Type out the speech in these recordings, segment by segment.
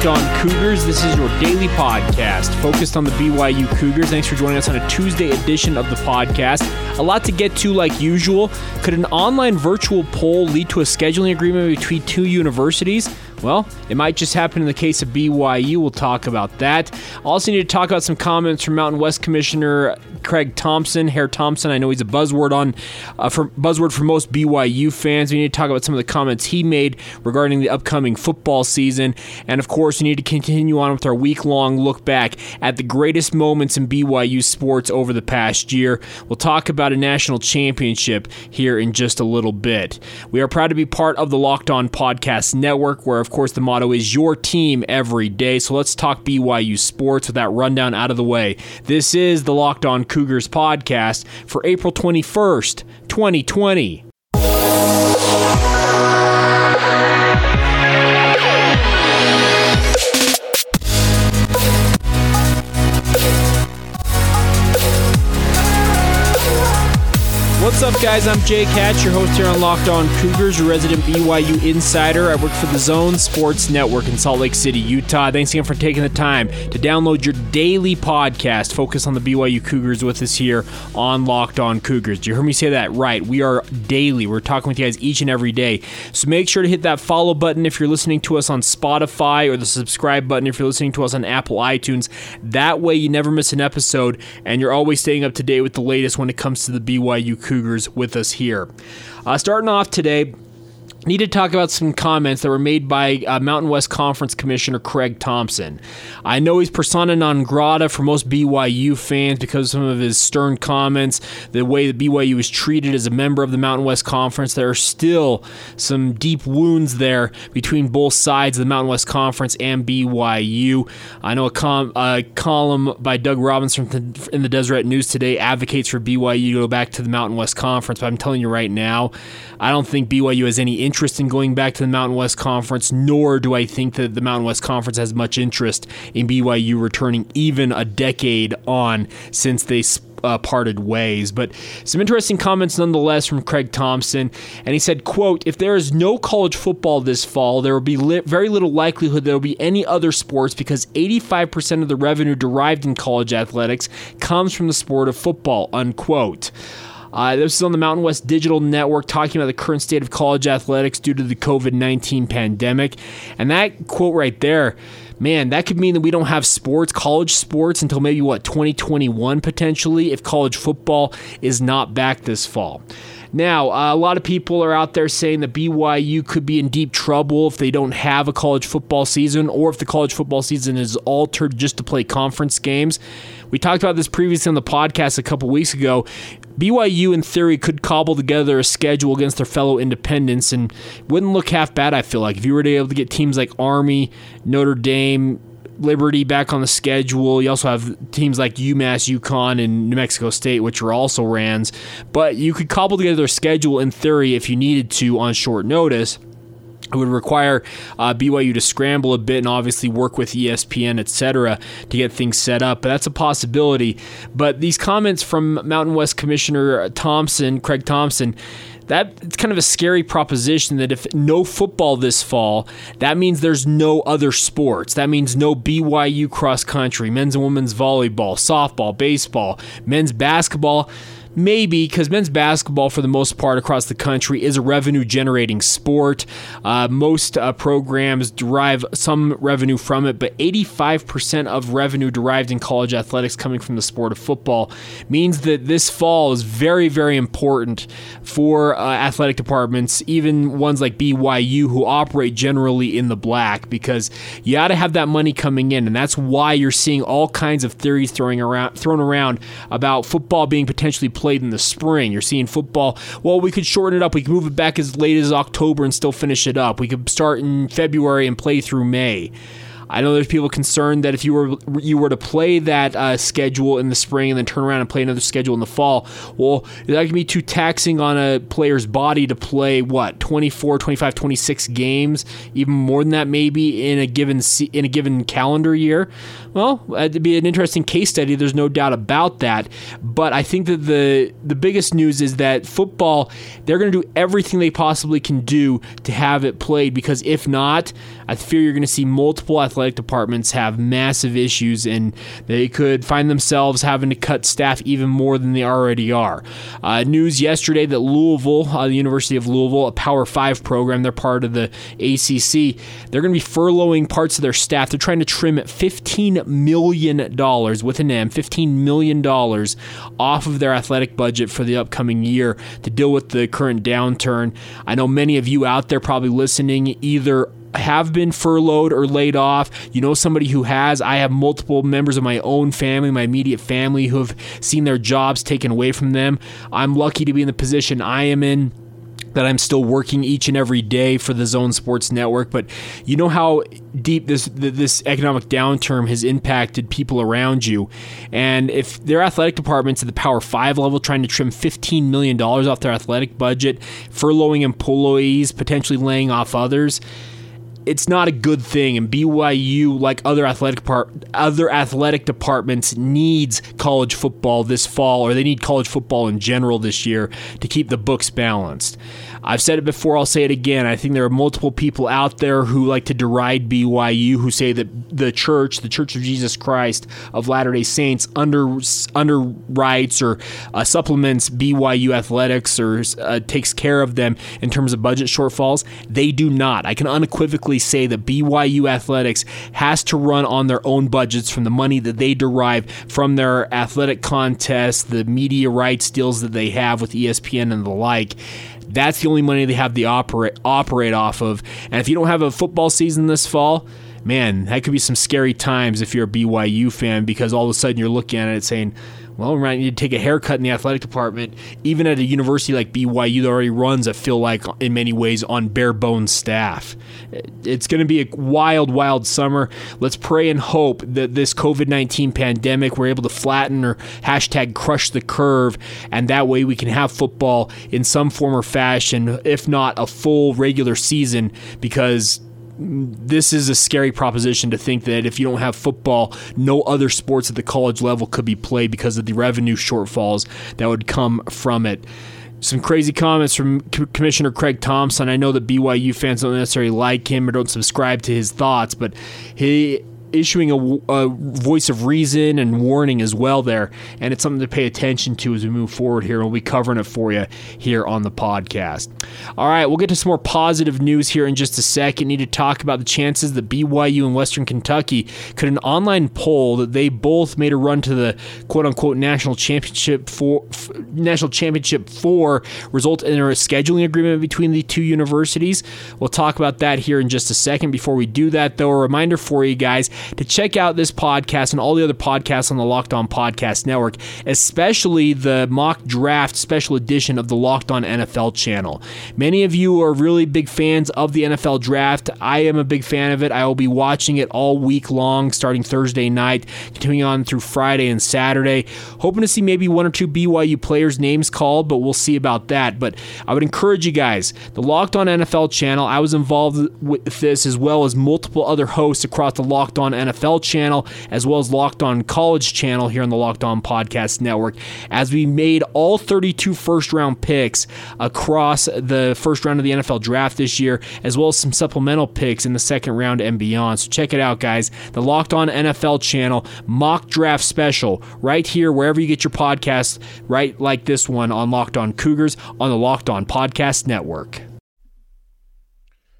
Locked On Cougars. This is your daily podcast focused on the BYU Cougars. Thanks for joining us on a Tuesday edition of the podcast. A lot to get to, like usual. Could an online virtual poll lead to a scheduling agreement between two universities? Well, it might just happen in the case of BYU. We'll talk about that. Also, need to talk about some comments from Mountain West Commissioner Craig Thompson, Herr Thompson. I know he's a buzzword on uh, for buzzword for most BYU fans. We need to talk about some of the comments he made regarding the upcoming football season, and of course, we need to continue on with our week-long look back at the greatest moments in BYU sports over the past year. We'll talk about a national championship here in just a little bit. We are proud to be part of the Locked On Podcast Network, where of course the motto is your team every day. So let's talk BYU sports with that rundown out of the way. This is the Locked On Cougars podcast for April 21st, 2020. What's up, guys? I'm Jake Hatch, your host here on Locked On Cougars, resident BYU insider. I work for the Zone Sports Network in Salt Lake City, Utah. Thanks again for taking the time to download your daily podcast, focus on the BYU Cougars with us here on Locked On Cougars. Do you hear me say that right? We are daily. We're talking with you guys each and every day. So make sure to hit that follow button if you're listening to us on Spotify or the subscribe button if you're listening to us on Apple iTunes. That way you never miss an episode and you're always staying up to date with the latest when it comes to the BYU Cougars with us here. Uh, starting off today, need to talk about some comments that were made by uh, Mountain West Conference Commissioner Craig Thompson. I know he's persona non grata for most BYU fans because of some of his stern comments, the way that BYU was treated as a member of the Mountain West Conference. There are still some deep wounds there between both sides of the Mountain West Conference and BYU. I know a, com- a column by Doug Robinson in the Deseret News today advocates for BYU to go back to the Mountain West Conference, but I'm telling you right now, I don't think BYU has any interest in going back to the Mountain West Conference, nor do I think that the Mountain West Conference has much interest in BYU returning even a decade on since they uh, parted ways. But some interesting comments nonetheless from Craig Thompson, and he said, "quote If there is no college football this fall, there will be li- very little likelihood there will be any other sports because 85% of the revenue derived in college athletics comes from the sport of football." Unquote. Uh, this is on the Mountain West Digital Network talking about the current state of college athletics due to the COVID 19 pandemic. And that quote right there, man, that could mean that we don't have sports, college sports, until maybe what, 2021 potentially, if college football is not back this fall. Now, uh, a lot of people are out there saying that BYU could be in deep trouble if they don't have a college football season or if the college football season is altered just to play conference games. We talked about this previously on the podcast a couple weeks ago. BYU, in theory, could cobble together a schedule against their fellow independents and wouldn't look half bad, I feel like. If you were to able to get teams like Army, Notre Dame, Liberty back on the schedule. You also have teams like UMass, UConn, and New Mexico State, which are also Rans. But you could cobble together a schedule in theory if you needed to on short notice. It would require uh, BYU to scramble a bit and obviously work with ESPN, etc., to get things set up. But that's a possibility. But these comments from Mountain West Commissioner Thompson, Craig Thompson, that it's kind of a scary proposition that if no football this fall, that means there's no other sports. That means no BYU cross country, men's and women's volleyball, softball, baseball, men's basketball. Maybe because men's basketball, for the most part across the country, is a revenue generating sport. Uh, most uh, programs derive some revenue from it, but 85% of revenue derived in college athletics coming from the sport of football means that this fall is very, very important for uh, athletic departments, even ones like BYU who operate generally in the black, because you got to have that money coming in, and that's why you're seeing all kinds of theories throwing around, thrown around about football being potentially played in the spring. You're seeing football, well, we could shorten it up. We could move it back as late as October and still finish it up. We could start in February and play through May. I know there's people concerned that if you were you were to play that uh, schedule in the spring and then turn around and play another schedule in the fall, well, that can be too taxing on a player's body to play what 24, 25, 26 games, even more than that maybe in a given in a given calendar year. Well, it'd be an interesting case study. There's no doubt about that. But I think that the the biggest news is that football they're going to do everything they possibly can do to have it played because if not, I fear you're going to see multiple athletic departments have massive issues and they could find themselves having to cut staff even more than they already are. Uh, news yesterday that Louisville, uh, the University of Louisville, a Power Five program, they're part of the ACC, they're going to be furloughing parts of their staff. They're trying to trim at $15 million with an M, $15 million off of their athletic budget for the upcoming year to deal with the current downturn. I know many of you out there probably listening either have been furloughed or laid off. You know somebody who has. I have multiple members of my own family, my immediate family, who have seen their jobs taken away from them. I'm lucky to be in the position I am in that I'm still working each and every day for the Zone Sports Network. But you know how deep this this economic downturn has impacted people around you, and if their athletic departments at the Power Five level trying to trim 15 million dollars off their athletic budget, furloughing employees, potentially laying off others it's not a good thing and BYU like other athletic part other athletic departments needs college football this fall or they need college football in general this year to keep the books balanced. I've said it before, I'll say it again. I think there are multiple people out there who like to deride BYU who say that the church, the Church of Jesus Christ of Latter-day Saints under underwrites or uh, supplements BYU athletics or uh, takes care of them in terms of budget shortfalls. They do not. I can unequivocally say that BYU athletics has to run on their own budgets from the money that they derive from their athletic contests, the media rights deals that they have with ESPN and the like. That's the only money they have to operate operate off of. And if you don't have a football season this fall, man, that could be some scary times if you're a BYU fan because all of a sudden you're looking at it saying, well, need to take a haircut in the athletic department, even at a university like BYU that already runs, I feel like, in many ways, on bare bones staff. It's going to be a wild, wild summer. Let's pray and hope that this COVID 19 pandemic, we're able to flatten or hashtag crush the curve, and that way we can have football in some form or fashion, if not a full regular season, because this is a scary proposition to think that if you don't have football, no other sports at the college level could be played because of the revenue shortfalls that would come from it. Some crazy comments from Commissioner Craig Thompson. I know that BYU fans don't necessarily like him or don't subscribe to his thoughts, but he issuing a, a, voice of reason and warning as well there. And it's something to pay attention to as we move forward here. And we'll be covering it for you here on the podcast. All right, we'll get to some more positive news here in just a second. Need to talk about the chances that BYU and Western Kentucky could an online poll that they both made a run to the quote unquote national championship for f- national championship four result in a scheduling agreement between the two universities. We'll talk about that here in just a second. Before we do that, though, a reminder for you guys to check out this podcast and all the other podcasts on the Locked On Podcast Network, especially the mock draft special edition of the Locked On NFL channel. Many of you are really big fans of the NFL draft. I am a big fan of it. I will be watching it all week long, starting Thursday night, continuing on through Friday and Saturday. Hoping to see maybe one or two BYU players' names called, but we'll see about that. But I would encourage you guys, the Locked On NFL channel, I was involved with this as well as multiple other hosts across the Locked On NFL channel, as well as Locked On College channel here on the Locked On Podcast Network, as we made all 32 first round picks across the first round of the NFL draft this year, as well as some supplemental picks in the second round and beyond. So check it out, guys. The Locked On NFL channel, mock draft special, right here, wherever you get your podcasts, right like this one on Locked On Cougars on the Locked On Podcast Network.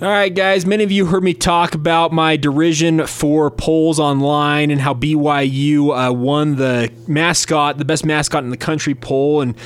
All right, guys, many of you heard me talk about my derision for polls online and how BYU uh, won the mascot, the best mascot in the country poll. And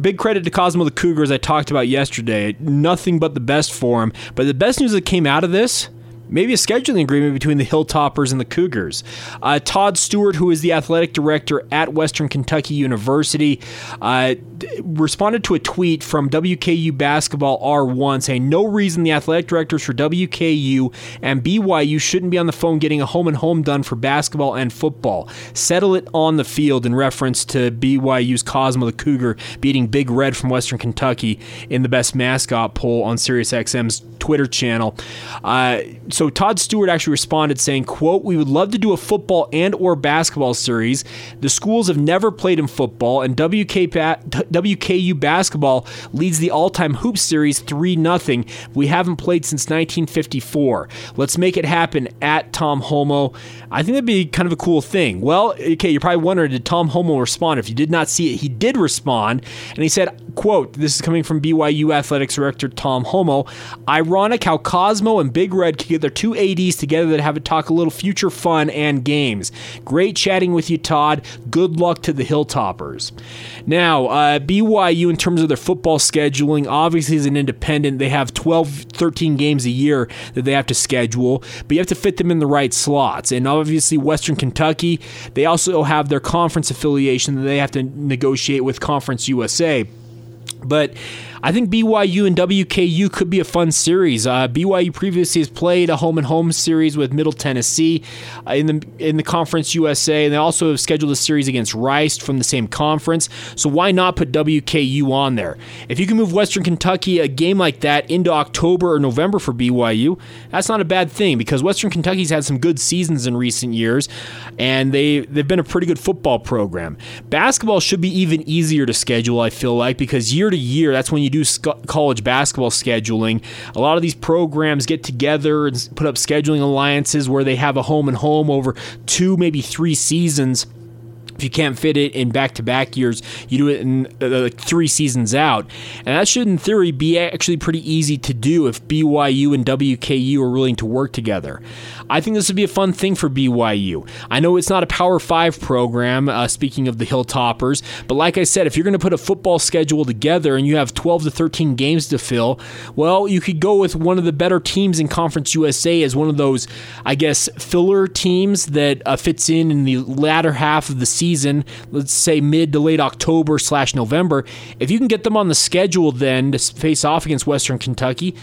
big credit to Cosmo the Cougar, as I talked about yesterday. Nothing but the best for him. But the best news that came out of this maybe a scheduling agreement between the Hilltoppers and the Cougars. Uh, Todd Stewart, who is the athletic director at Western Kentucky University, uh, responded to a tweet from WKU Basketball R1 saying no reason the athletic directors for WKU and BYU shouldn't be on the phone getting a home and home done for basketball and football. Settle it on the field in reference to BYU's Cosmo the Cougar beating Big Red from Western Kentucky in the best mascot poll on SiriusXM's Twitter channel. Uh, so Todd Stewart actually responded saying, quote, we would love to do a football and or basketball series. The schools have never played in football and WK, WKU basketball leads the all-time hoop series 3-0. We haven't played since 1954. Let's make it happen at Tom Holmoe. I think that'd be kind of a cool thing. Well, okay, you're probably wondering, did Tom Holmoe respond? If you did not see it, he did respond, and he said, quote, this is coming from BYU Athletics Director Tom Holmoe. Ironic how Cosmo and Big Red could get their two ADs together that have a talk a little future fun and games. Great chatting with you, Todd. Good luck to the Hilltoppers. Now, uh, BYU, in terms of their football scheduling, obviously is an independent. They have 12, 13 games a year that they have to schedule, but you have to fit them in the right slots. And obviously, Western Kentucky, they also have their conference affiliation that they have to negotiate with Conference USA. But I think BYU and WKU could be a fun series. Uh, BYU previously has played a home and home series with Middle Tennessee uh, in the in the Conference USA, and they also have scheduled a series against Rice from the same conference. So why not put WKU on there? If you can move Western Kentucky a game like that into October or November for BYU, that's not a bad thing because Western Kentucky's had some good seasons in recent years, and they they've been a pretty good football program. Basketball should be even easier to schedule. I feel like because year to year, that's when you do sc- college basketball scheduling. A lot of these programs get together and put up scheduling alliances where they have a home and home over two, maybe three seasons if you can't fit it in back to back years, you do it in uh, three seasons out. And that should, in theory, be actually pretty easy to do if BYU and WKU are willing to work together. I think this would be a fun thing for BYU. I know it's not a Power Five program, uh, speaking of the Hilltoppers, but like I said, if you're going to put a football schedule together and you have 12 to 13 games to fill, well, you could go with one of the better teams in Conference USA as one of those, I guess, filler teams that uh, fits in in the latter half of the season, let's say mid to late October slash November. If you can get them on the schedule then to face off against Western Kentucky,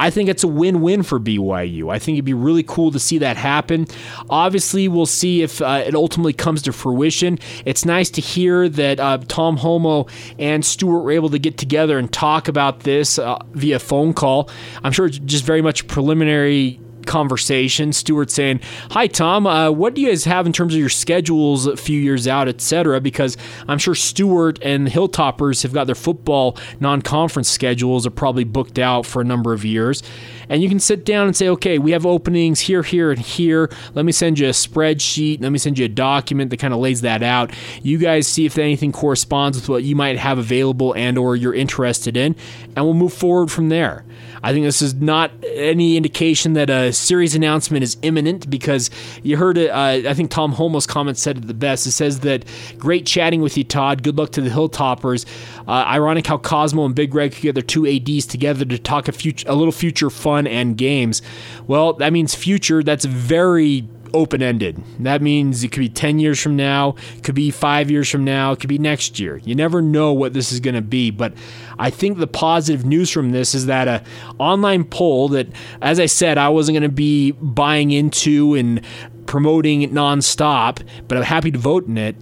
I think it's a win win for BYU. I think it'd be really cool to see that happen. Obviously, we'll see if uh, it ultimately comes to fruition. It's nice to hear that uh, Tom Holmoe and Stewart were able to get together and talk about this uh, via phone call. I'm sure it's just very much preliminary conversation. Stewart saying, "Hi Tom, uh, what do you guys have in terms of your schedules a few years out, etc." Because I'm sure Stewart and the Hilltoppers have got their football non-conference schedules are probably booked out for a number of years, and you can sit down and say, "Okay, we have openings here, here, and here. Let me send you a spreadsheet. Let me send you a document that kind of lays that out. You guys see if anything corresponds with what you might have available and/or you're interested in, and we'll move forward from there." I think this is not any indication that a series announcement is imminent because you heard it. Uh, I think Tom Holmoe's comment said it the best. It says that great chatting with you, Todd. Good luck to the Hilltoppers. Uh, ironic how Cosmo and Big Red could get their two ADs together to talk a, future, a little future fun and games. Well, that means future. That's very open ended. That means it could be 10 years from now, could be five years from now, it could be next year. You never know what this is going to be. But I think the positive news from this is that a online poll that, as I said, I wasn't going to be buying into and promoting nonstop, but I'm happy to vote in it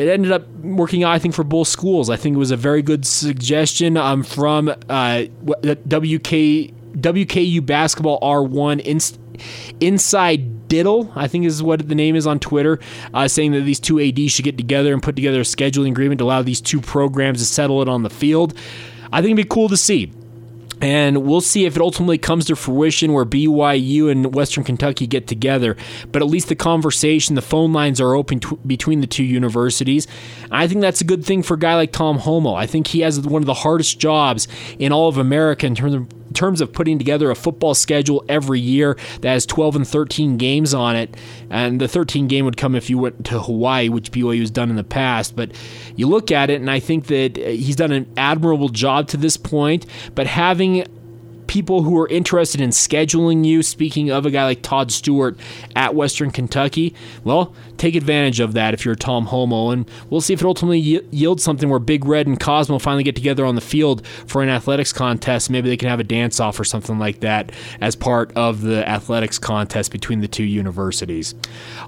it ended up working out, I think, for both schools. I think it was a very good suggestion um, from uh, WK, WKU Basketball R1 Inst- Inside Diddle, I think is what the name is on Twitter, uh, saying that these two ADs should get together and put together a scheduling agreement to allow these two programs to settle it on the field. I think it'd be cool to see. And we'll see if it ultimately comes to fruition where BYU and Western Kentucky get together. But at least the conversation, the phone lines are open between the two universities. I think that's a good thing for a guy like Tom Holmoe. I think he has one of the hardest jobs in all of America in terms of terms of putting together a football schedule every year that has 12 and 13 games on it, and the 13 game would come if you went to Hawaii, which BYU has done in the past. But you look at it, and I think that uh, he's done an admirable job to this point. But having people who are interested in scheduling you, speaking of a guy like Todd Stewart at Western Kentucky, well, take advantage of that if you're Tom Holmoe, And we'll see if it ultimately yields something where Big Red and Cosmo finally get together on the field for an athletics contest. Maybe they can have a dance off or something like that as part of the athletics contest between the two universities.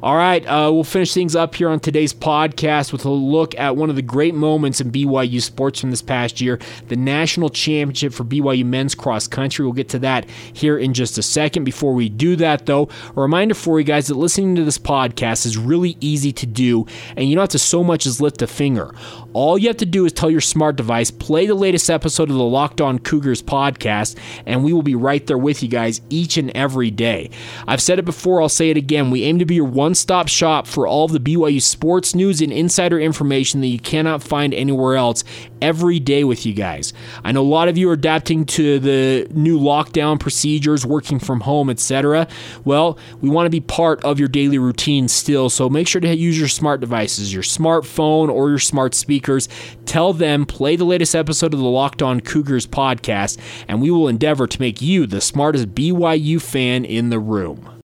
All right, uh, we'll finish things up here on today's podcast with a look at one of the great moments in BYU sports from this past year the national championship for BYU men's cross country. We'll get to that here in just a second. Before we do that, though, a reminder for you guys that listening to this podcast is really easy to do, and you don't have to so much as lift a finger. All you have to do is tell your smart device, play the latest episode of the Locked On Cougars podcast, and we will be right there with you guys each and every day. I've said it before, I'll say it again. We aim to be your one stop shop for all of the BYU sports news and insider information that you cannot find anywhere else every day with you guys. I know a lot of you are adapting to the new lockdown procedures, working from home, etc. Well, we want to be part of your daily routine still, so make sure to use your smart devices, your smartphone or your smart Tell them play the latest episode of the Locked On Cougars podcast, and we will endeavor to make you the smartest BYU fan in the room.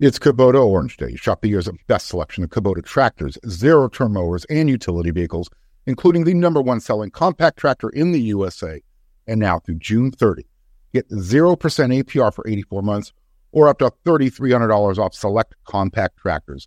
It's Kubota Orange Day. Shop the year's best selection of Kubota tractors, zero turn mowers, and utility vehicles, including the number one selling compact tractor in the USA and now through June 30. Get 0% APR for 84 months or up to $3,300 off select compact tractors.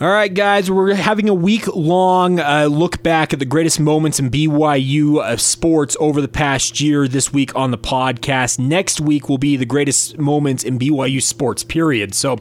All right, guys, we're having a week long uh, look back at the greatest moments in BYU uh, sports over the past year this week on the podcast. Next week will be the greatest moments in BYU sports, period. So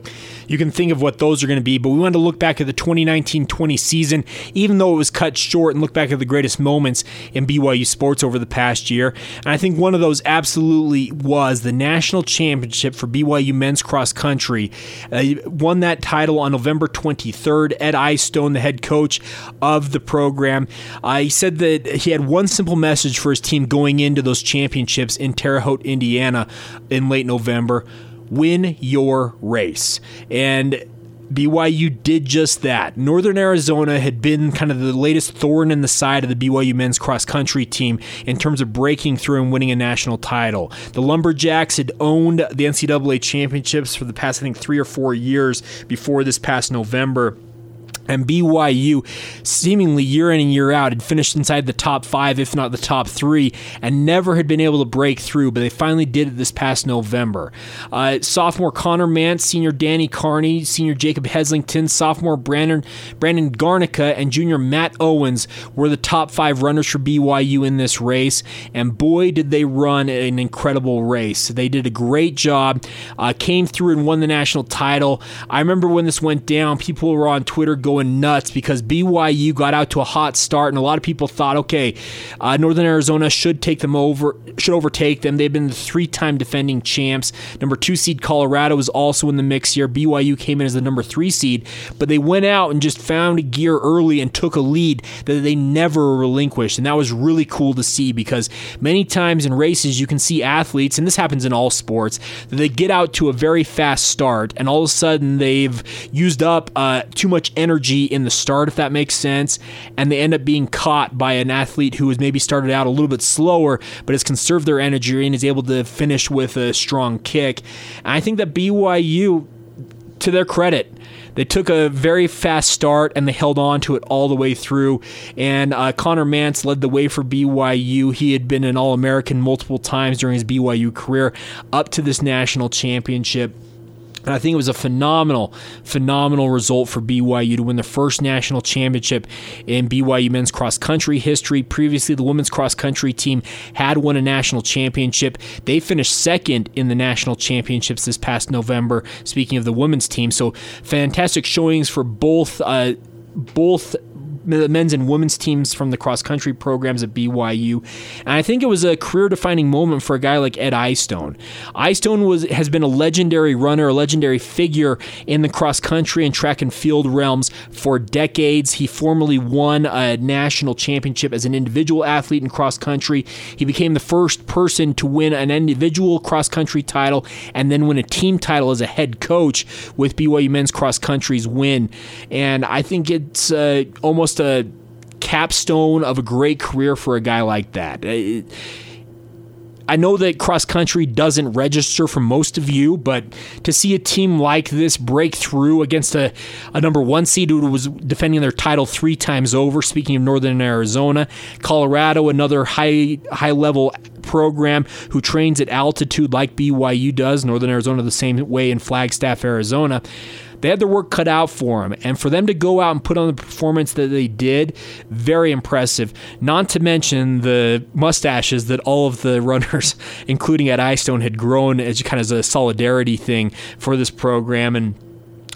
you can think of what those are going to be. But we wanted to look back at the 2019 20 season, even though it was cut short, and look back at the greatest moments in BYU sports over the past year. And I think one of those absolutely was the national championship for BYU men's cross country. Uh, won that title on November 23rd third. Ed Eyestone, the head coach of the program, uh, he said that he had one simple message for his team going into those championships in Terre Haute, Indiana, in late November: win your race. And BYU did just that. Northern Arizona had been kind of the latest thorn in the side of the BYU men's cross country team in terms of breaking through and winning a national title. The Lumberjacks had owned the NCAA championships for the past, I think, three or four years before this past November. And BYU, seemingly year in and year out, had finished inside the top five, if not the top three, and never had been able to break through, but they finally did it this past November. Uh, sophomore Conner Mantz, senior Danny Carney, senior Jacob Heslington, sophomore Brandon, Brandon Garnica, and junior Matt Owens were the top five runners for BYU in this race, and boy, did they run an incredible race. They did a great job, uh, came through and won the national title. I remember when this went down, people were on Twitter going, going nuts because BYU got out to a hot start, and a lot of people thought, okay, uh, Northern Arizona should take them over, should overtake them. They've been the three-time defending champs. Number two seed Colorado was also in the mix here. BYU came in as the number three seed, but they went out and just found gear early and took a lead that they never relinquished, and that was really cool to see because many times in races you can see athletes, and this happens in all sports, that they get out to a very fast start, and all of a sudden they've used up uh, too much energy energy in the start, if that makes sense, and they end up being caught by an athlete who has maybe started out a little bit slower, but has conserved their energy and is able to finish with a strong kick. And I think that BYU, to their credit, they took a very fast start and they held on to it all the way through. And uh, Conner Mantz led the way for BYU. He had been an All American multiple times during his BYU career up to this national championship. And I think it was a phenomenal, phenomenal result for BYU to win the first national championship in BYU men's cross country history. Previously, the women's cross country team had won a national championship. They finished second in the national championships this past November. Speaking of the women's team, so fantastic showings for both. Uh, both the men's and women's teams from the cross country programs at BYU. And I think it was a career defining moment for a guy like Ed Eyestone. Eyestone was has been a legendary runner, a legendary figure in the cross country and track and field realms for decades. He formerly won a national championship as an individual athlete in cross country. He became the first person to win an individual cross country title and then win a team title as a head coach with BYU men's cross country's win. And I think it's uh, almost a capstone of a great career for a guy like that. It, I know that cross country doesn't register for most of you, but to see a team like this break through against a, a number one seed who was defending their title three times over, speaking of Northern Arizona, Colorado, another high high level program who trains at altitude like BYU does, Northern Arizona the same way in Flagstaff, Arizona. They had their work cut out for them. And for them to go out and put on the performance that they did, very impressive. Not to mention the mustaches that all of the runners, including Ed Eyestone, had grown as kind of a solidarity thing for this program. And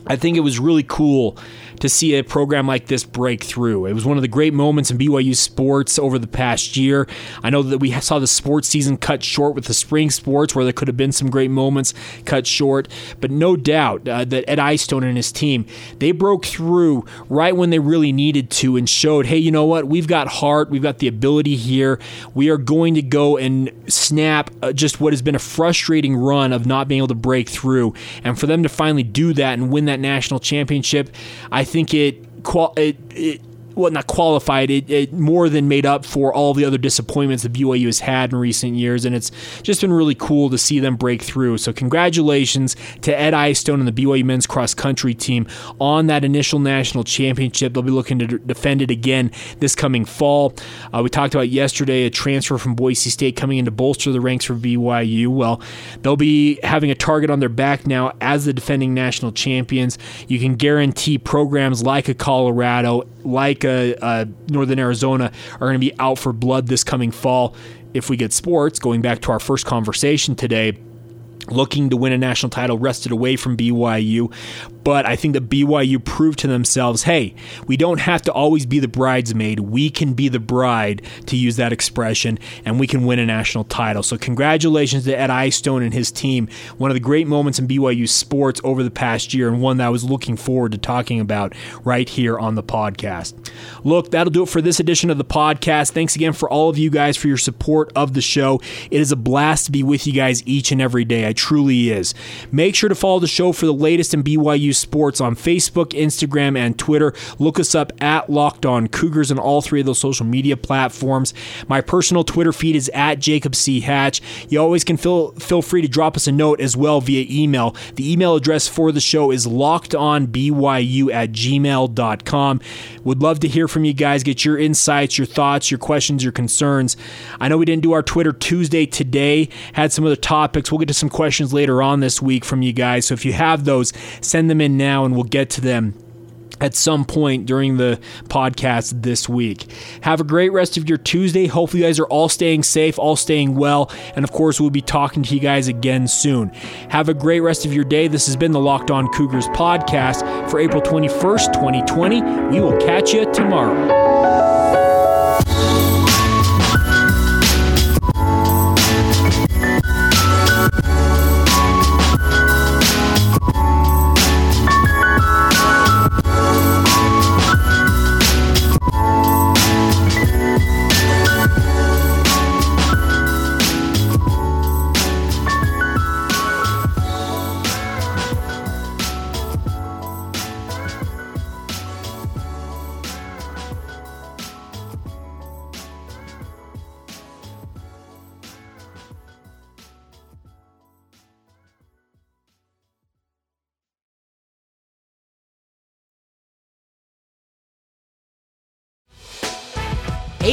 I think it was really cool to see a program like this break through. It was one of the great moments in BYU sports over the past year. I know that we saw the sports season cut short with the spring sports, where there could have been some great moments cut short, but no doubt uh, that Ed Eyestone and his team they broke through right when they really needed to and showed, hey, you know what? We've got heart, we've got the ability here. We are going to go and snap uh, just what has been a frustrating run of not being able to break through, and for them to finally do that and win that national championship, I think it, it, it well, not qualified, it, it, more than made up for all the other disappointments that BYU has had in recent years, and it's just been really cool to see them break through. So, congratulations to Ed Eyestone and the BYU men's cross country team on that initial national championship. They'll be looking to defend it again this coming fall. Uh, we talked about yesterday a transfer from Boise State coming in to bolster the ranks for BYU. Well, they'll be having a target on their back now as the defending national champions. You can guarantee programs like a Colorado, like a uh, Northern Arizona, are going to be out for blood this coming fall. If we get sports, going back to our first conversation today, looking to win a national title wrested away from BYU. But I think that BYU proved to themselves hey, we don't have to always be the bridesmaid. We can be the bride, to use that expression, and we can win a national title. So, congratulations to Ed Eyestone and his team. One of the great moments in BYU sports over the past year, and one that I was looking forward to talking about right here on the podcast. Look, that'll do it for this edition of the podcast. Thanks again for all of you guys for your support of the show. It is a blast to be with you guys each and every day. I truly is. Make sure to follow the show for the latest in BYU sports on Facebook, Instagram, and Twitter. Look us up at Locked On Cougars on all three of those social media platforms. My personal Twitter feed is at Jacob C. Hatch. You always can feel feel free to drop us a note as well via email. The email address for the show is lockedonbyu at gmail.com. Would love to hear from you guys, get your insights, your thoughts, your questions, your concerns. I know we didn't do our Twitter Tuesday today, had some other topics. We'll get to some questions later on this week from you guys. So if you have those, send in now and we'll get to them at some point during the podcast this week. Have a great rest of your Tuesday. Hopefully, you guys are all staying safe, all staying well. And of course, we'll be talking to you guys again soon. Have a great rest of your day. This has been the Locked On Cougars podcast for April 21st, 2020. We will catch you tomorrow.